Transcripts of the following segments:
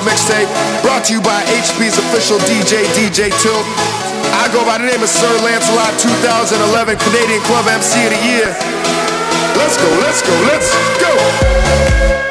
2012 mixtape brought to you by HP's official DJ, DJ Tilt. I go by the name of Sir Lancelot 2011 Canadian Club MC of the Year. Let's go, let's go, let's go.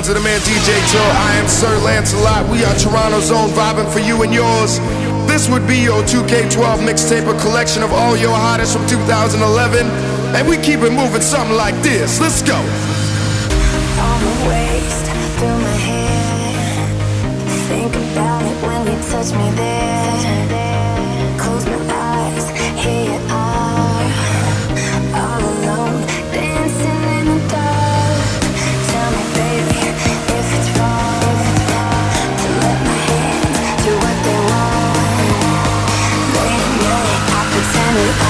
To the man DJ Tilt. I am Sir Lancelot. We are Toronto's own vibing for you and yours. This would be your 2K12 mixtape, a collection of all your hottest from 2011. And we keep it moving something like this. Let's go. The waist, through my hair. Think about it when you touch me there. I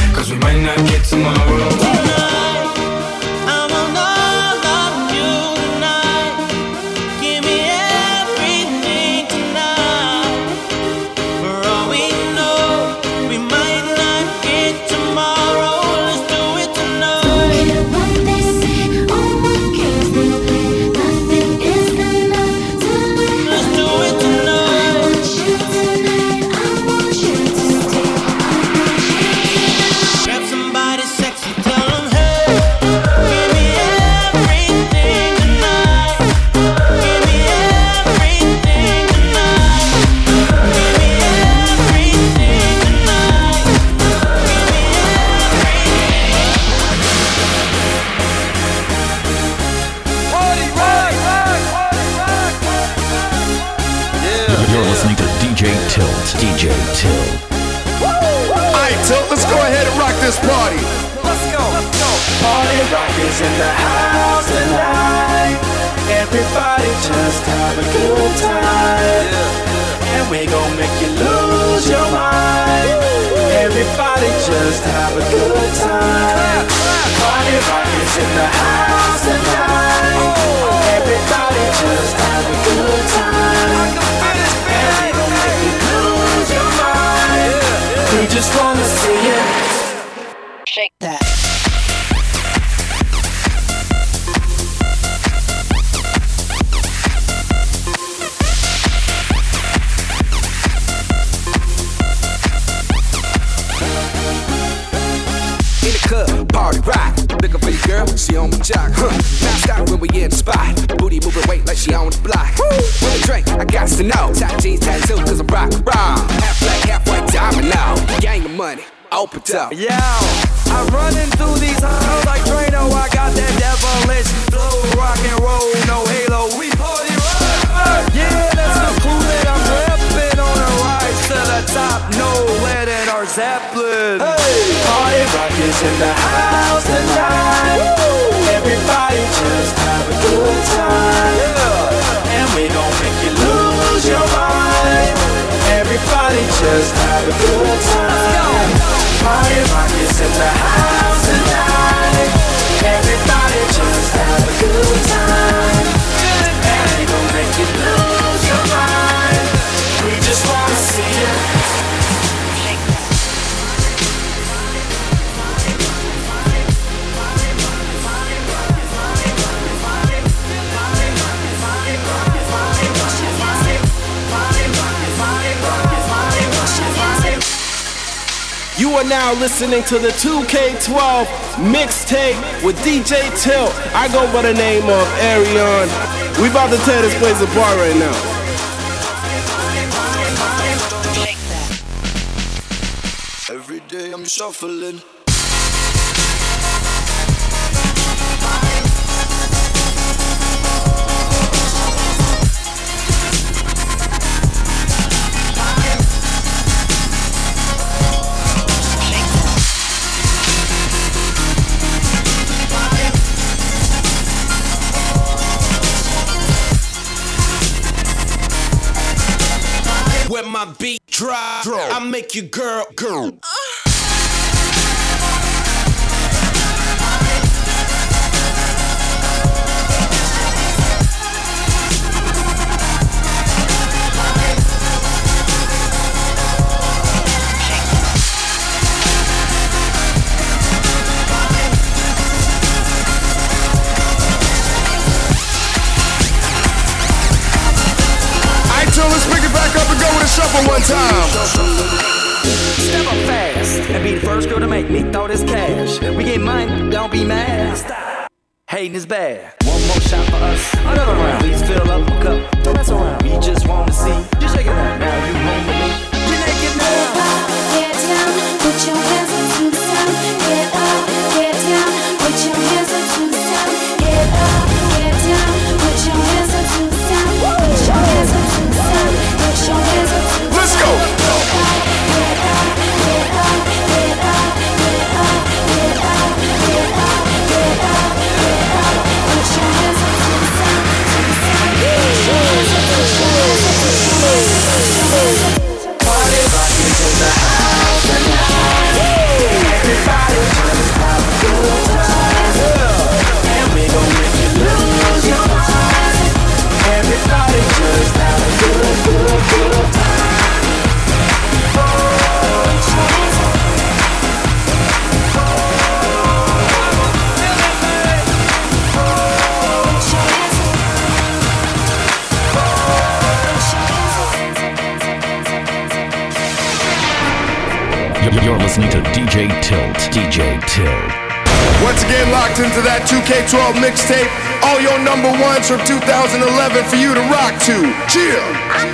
We might not get tomorrow. is in the house tonight. Everybody just have a good time. And we gon' make you lose your mind. Everybody just have a good time. Party rock is in the house tonight. Everybody just have a good time. And we gon' make you lose your mind. We just wanna see it. Money, open up. Yeah, I'm running through these halls like Drano. I got that devilish flow, rock and roll, no halo. We party rock. Yeah, that's the clue that I'm repping on a rise to the top. No lead in our Zeppelin. Hey, party rock is in the house tonight. Everybody just have a good time. Yeah, and we gon' make you lose your mind. Everybody just have a good time. Party rock is in the house You are now listening to the 2K12 mixtape with DJ Tilt. I go by the name of Arion. We about to tear this place apart right now. Every day I'm shuffling. And go with a shuffle one time. Be the first girl to make me throw this cash. We get money, don't be mad. Hating is bad. One more shot for us. Another round. Please fill up a cup. Don't mess around. We just want to see 1 from 2011 for you to rock to. Chill.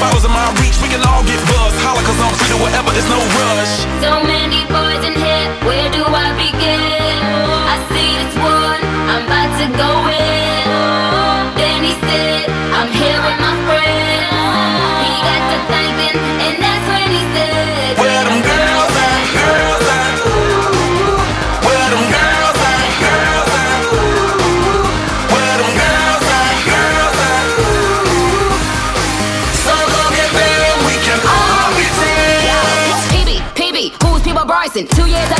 If in my reach, we can all get buzzed. Holla, cause I'm clear whatever, There's no rush. So many boys in here, where do I begin? I see this one, I'm about to go in. two years.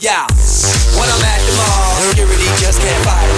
Yeah, when I'm at the mall, security just can't fight.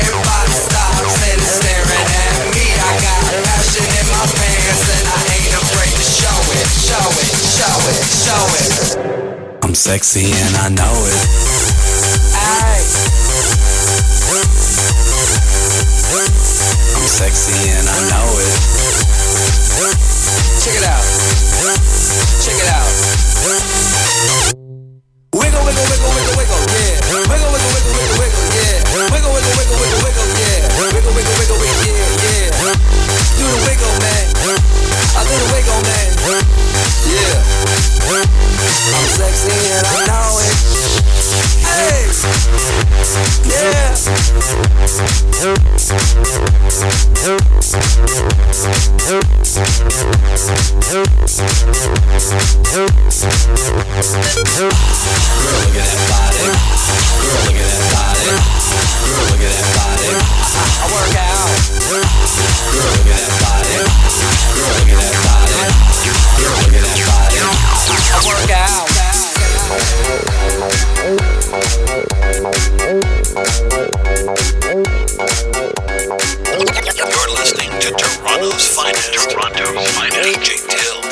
Everybody stops and is staring at me. I got passion in my pants and I ain't afraid to show it, show it, show it, show it. I'm sexy and I know it. I'm sexy and I know it. Check it out. Check it out. Wiggle, wiggle, wiggle, wiggle, wiggle, yeah. Wiggle, wiggle, wiggle, wiggle, wiggle, yeah. Wiggle, wiggle, wiggle, wiggle, yeah. Wiggle, wiggle, wiggle, yeah, yeah. Do the wiggle, man. I do the wiggle, man. Yeah. I'm sexy and I know it. Hey. Yeah. Girl, look at that body. Girl, look at that body. Girl, look at that body. I, work out. You're listening to Toronto's finest. Toronto's finest. DJ Tilt.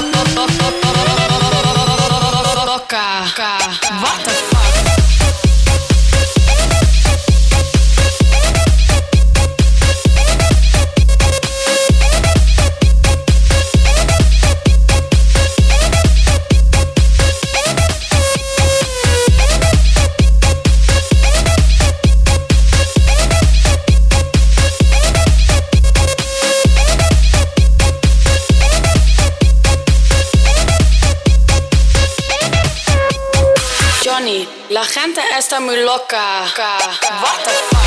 está muy loca. What the fuck?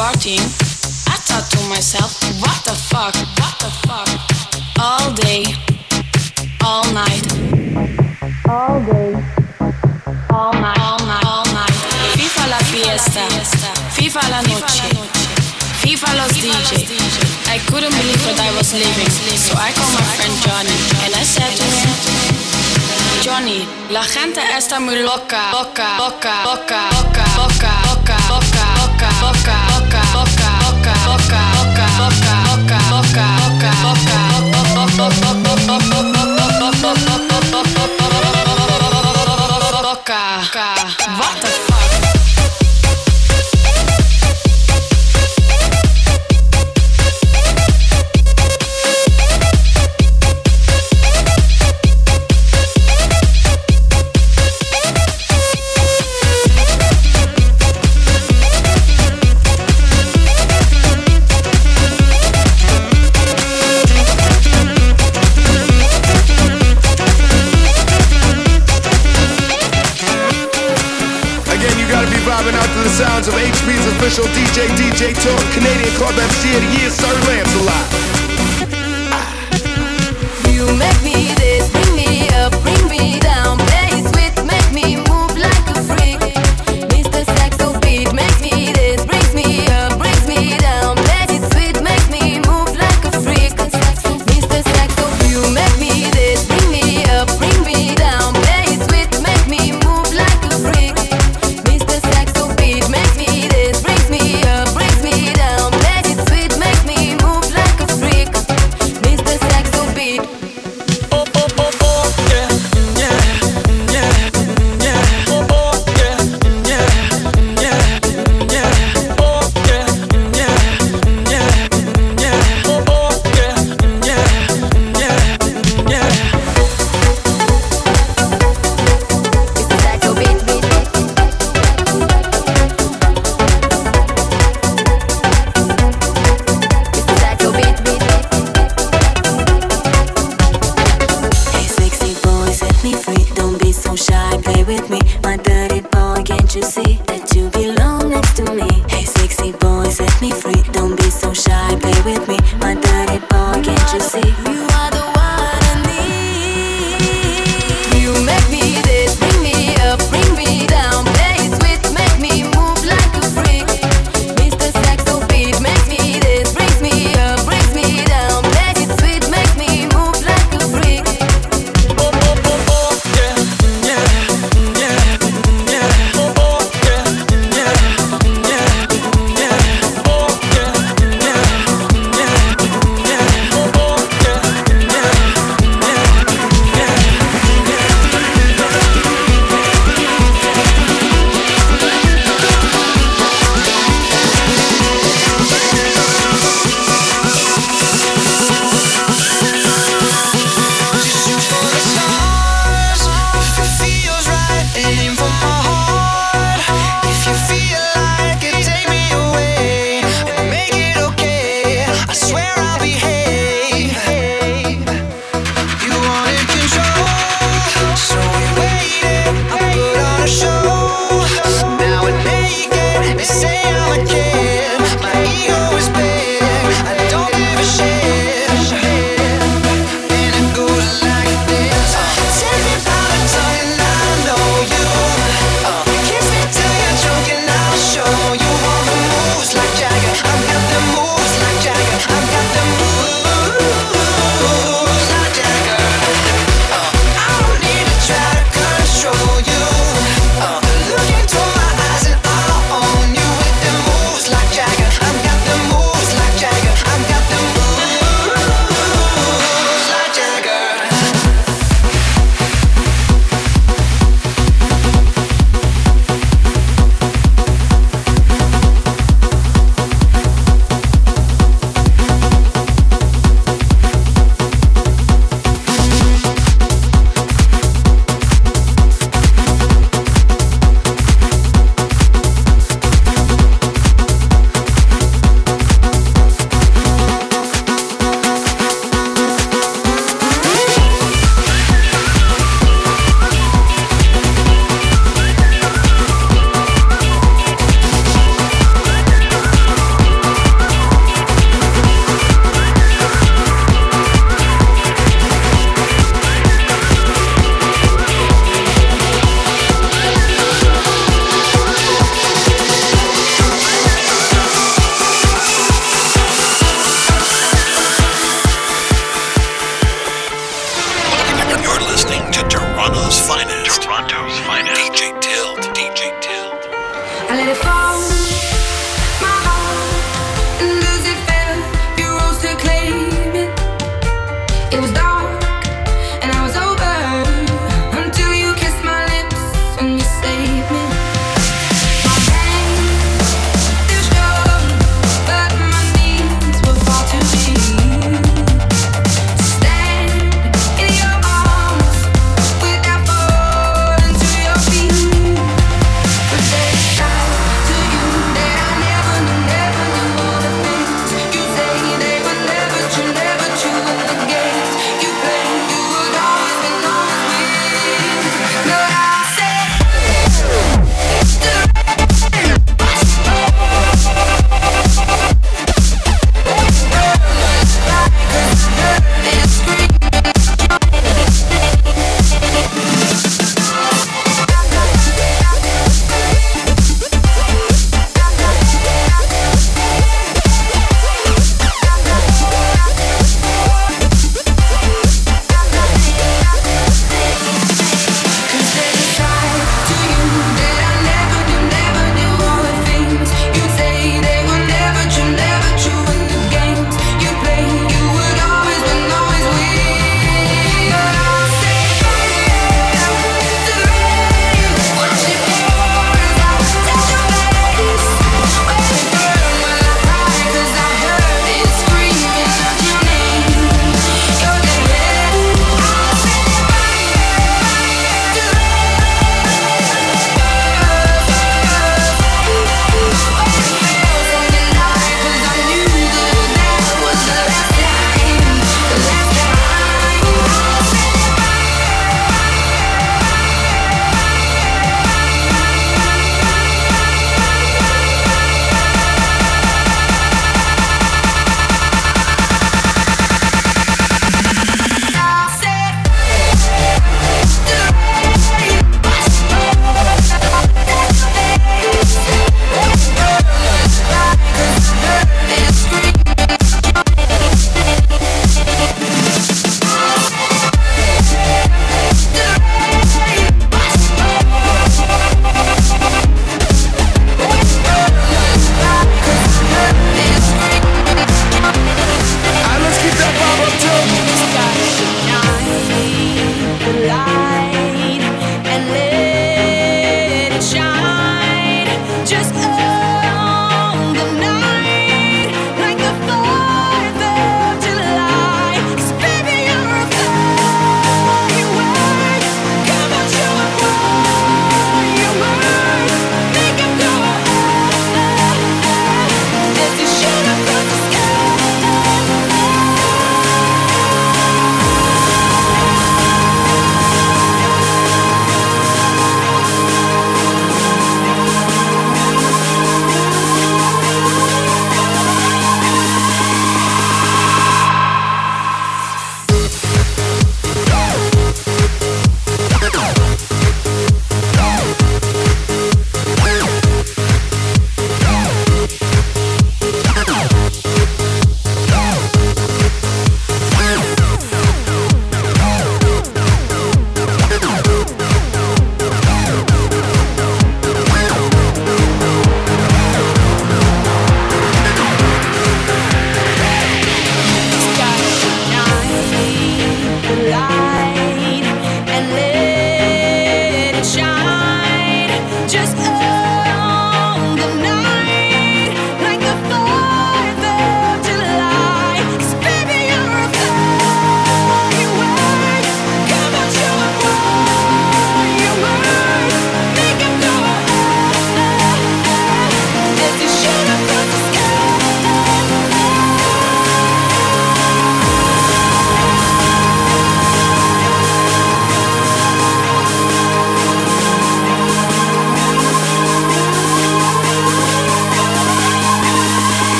partying La gente está muy loca, loca, loca, loca, loca, loca.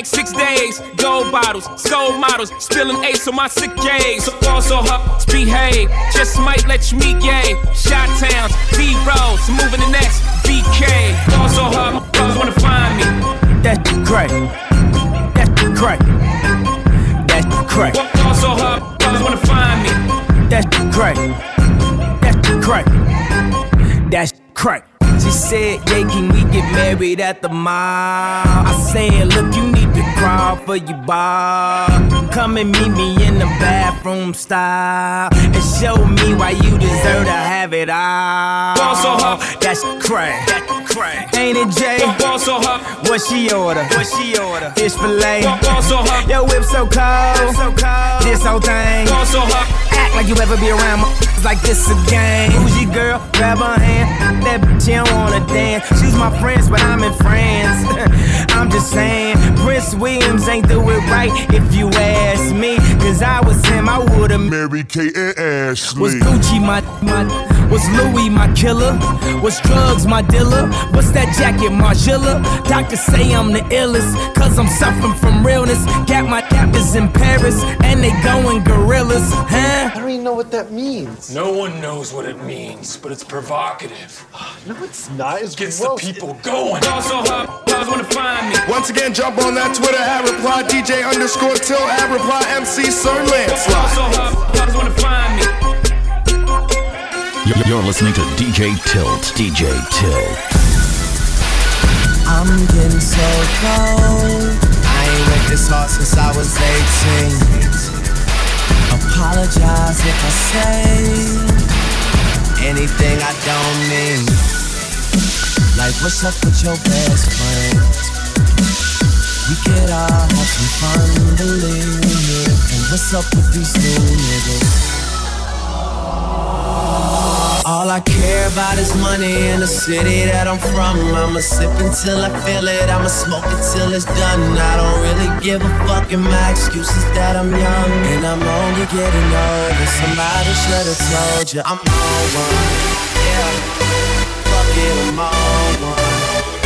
Like six days. Gold bottles, skull models. Spilling ace on my sick days. So ball so hard, behave. Just might let you meet gay. Shot towns, B roads, moving the next BK. Ball so hard, motherfuckers wanna find me. That's crack. That's crack. That's crack. Ball so hard, wanna find me. That's crack. That's crack. That's crack. She said, Yeah, can we get married at the mall? I said, Look, you need to for your bar. Come and meet me in the bathroom style and show me why you deserve to have it all. Ball so hard. That's crack. That's crack. Ain't it, Jay? Ball so hard. What she order? What she order? Fish fillet. Ball so hard. Yo, whip so cold. So cold. This whole thing. Ball so hard. Act like you ever be around motherfuckers like this again. Bougie girl, grab her hand. That bitch, she don't wanna dance. She's my friends, but I'm in France. I'm just saying, Williams ain't do it right if you ask me. Cause I was him, I would've Mary Kate and Ashley. was Gucci my my was Louis my killer? Was drugs my dealer? What's that jacket, Margiela? Doctors say I'm the illest, cause I'm suffering from realness. Got my captors in Paris, and they going gorillas, huh? I don't even know what that means. No one knows what it means, but it's provocative. No, it's not. It's Gets gross. the people going. Ball so wanna find me. Once again, jump on that Twitter, at reply DJ underscore Tilt, at reply MC Sir Ball Landslide. so wanna find me. You're- listening to DJ Tilt. DJ Tilt. I'm getting so cold. I ain't this since I was 18. Apologize if I say anything I don't mean. Like, what's up with your best friend? We all have some fun, believe me. And what's up with these new niggas? All I care about is money in the city that I'm from. I'ma sip until I feel it, I'ma smoke it till it's done. I don't really give a fuck, and my excuse is that I'm young. And I'm only getting older. Somebody should've told you I'm on one. Yeah, fuck it, I'm on one.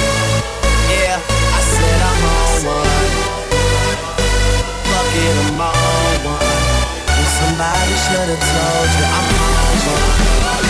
Yeah, I said I'm on one. Fuck it, I'm on one. And somebody should've told you I'm on one.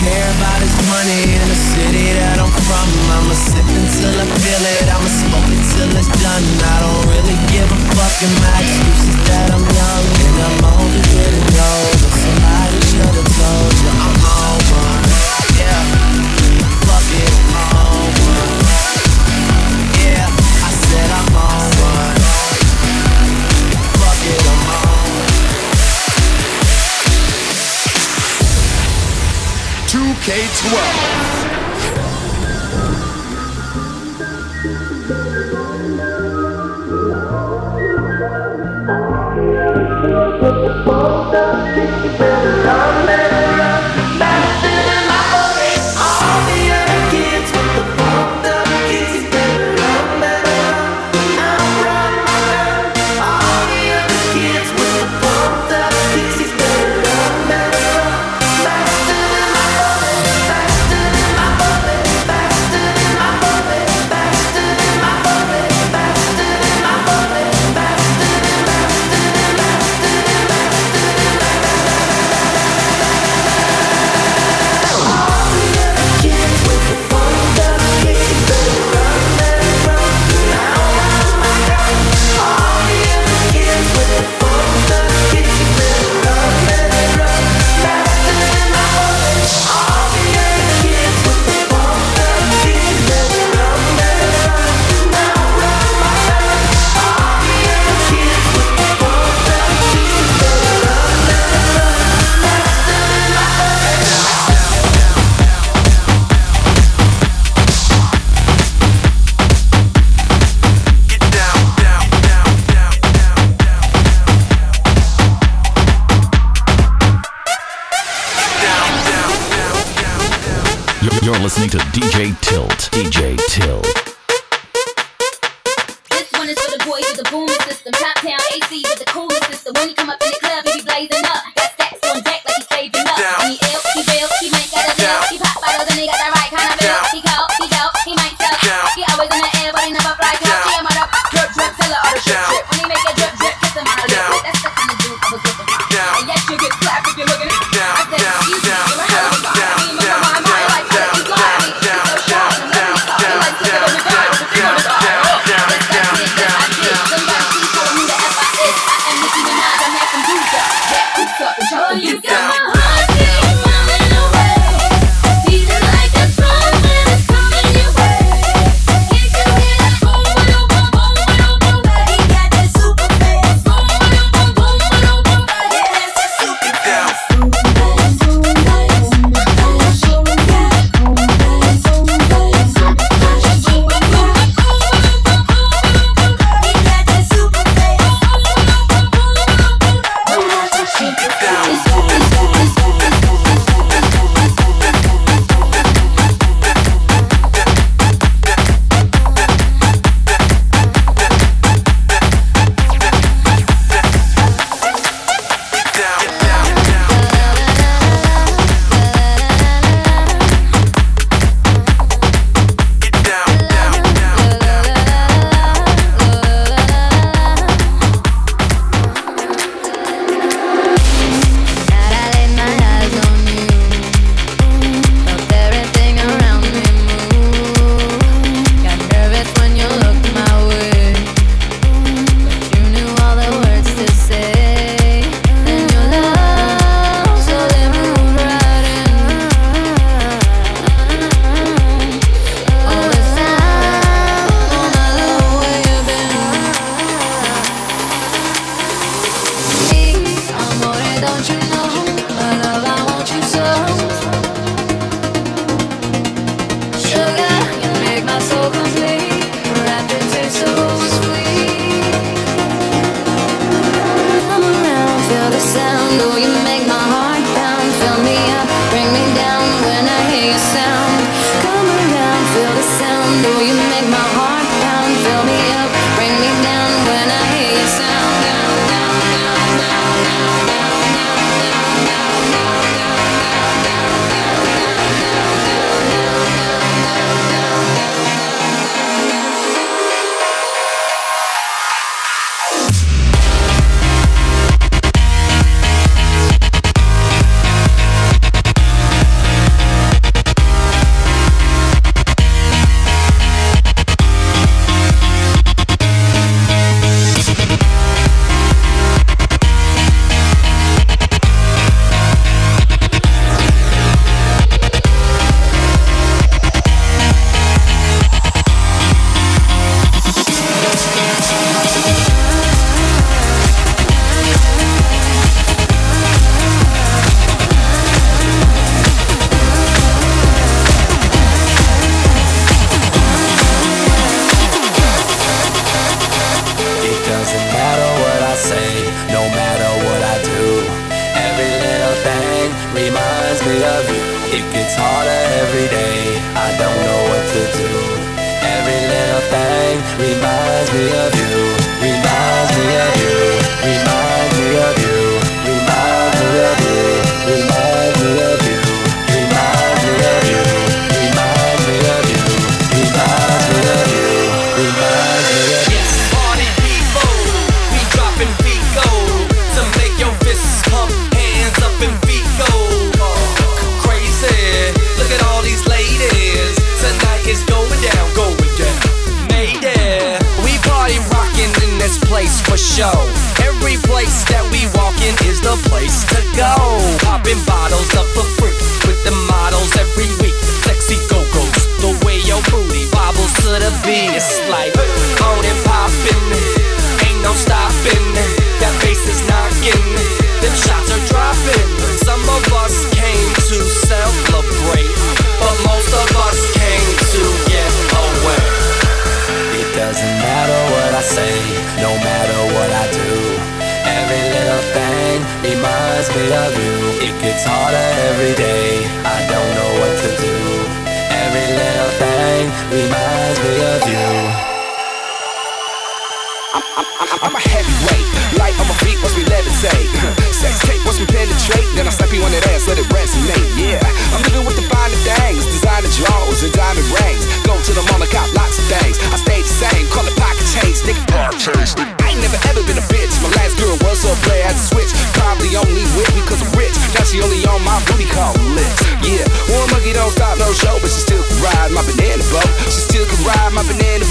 care about is money in the city that I'm from. I'ma sip until I feel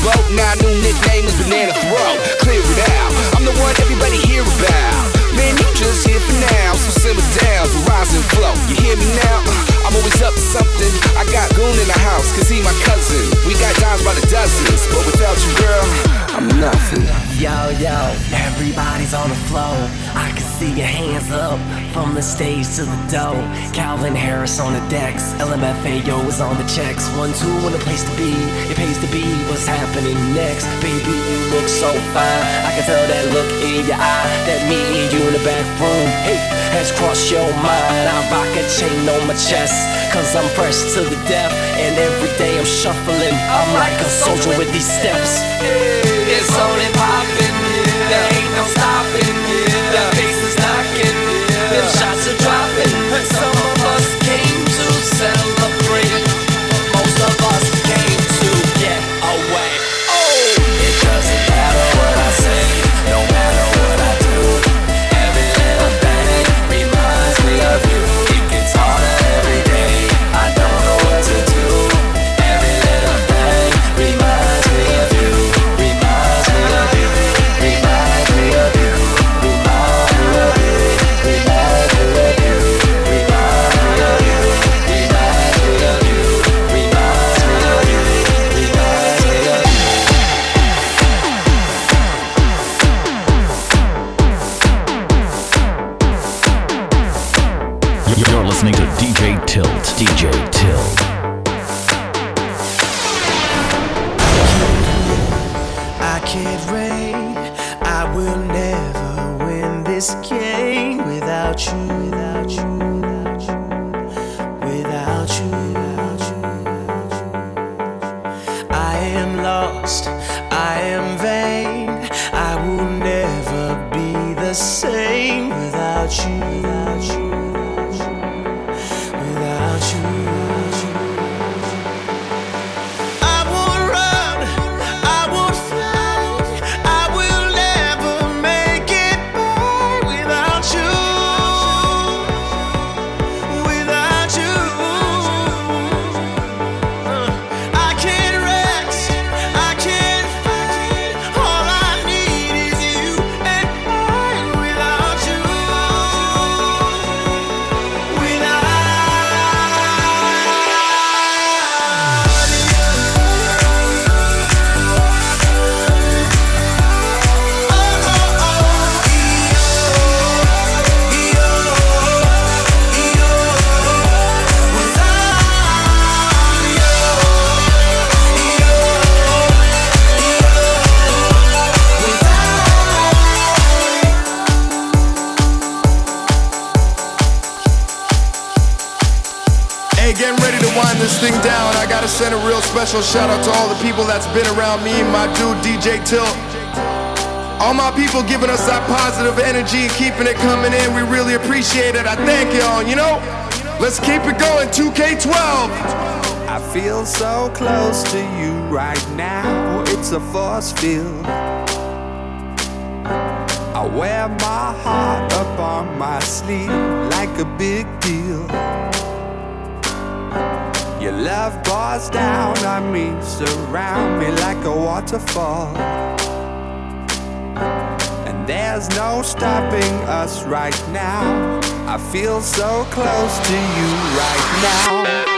boat. Now new nickname is Banana Throat. Clear it out. I'm the one everybody hear about. Man, you just here for now. So simmer down, for rise and flow. You hear me now? Uh, I'm always up to something. I got Goon in the house, cause he my cousin. We got dimes by the dozens, but without you, girl, I'm nothing. Yo, yo, everybody's on the floor. I can see your hands up from the stage to the door. Calvin Harris on the decks. LMFAO yo is on the checks. One, two, and a place to be. It pays to be what's happening next. Baby, you look so fine. I can tell that look in your eye. That me and you in the back room. Hey, has crossed your mind. I rock a chain on my chest. Cause I'm fresh to the death. And every day I'm shuffling. I'm like a soldier with these steps. Hey only popping. There ain't no stopping. Been around me, my dude DJ Tilt. All my people giving us that positive energy and keeping it coming in. We really appreciate it. I thank y'all. You know, let's keep it going. 2K12. I feel so close to you right now. It's a force field. I wear my heart up on my sleeve like a big deal. Your love pours down on me, surround me like a waterfall. And there's no stopping us right now. I feel so close to you right now.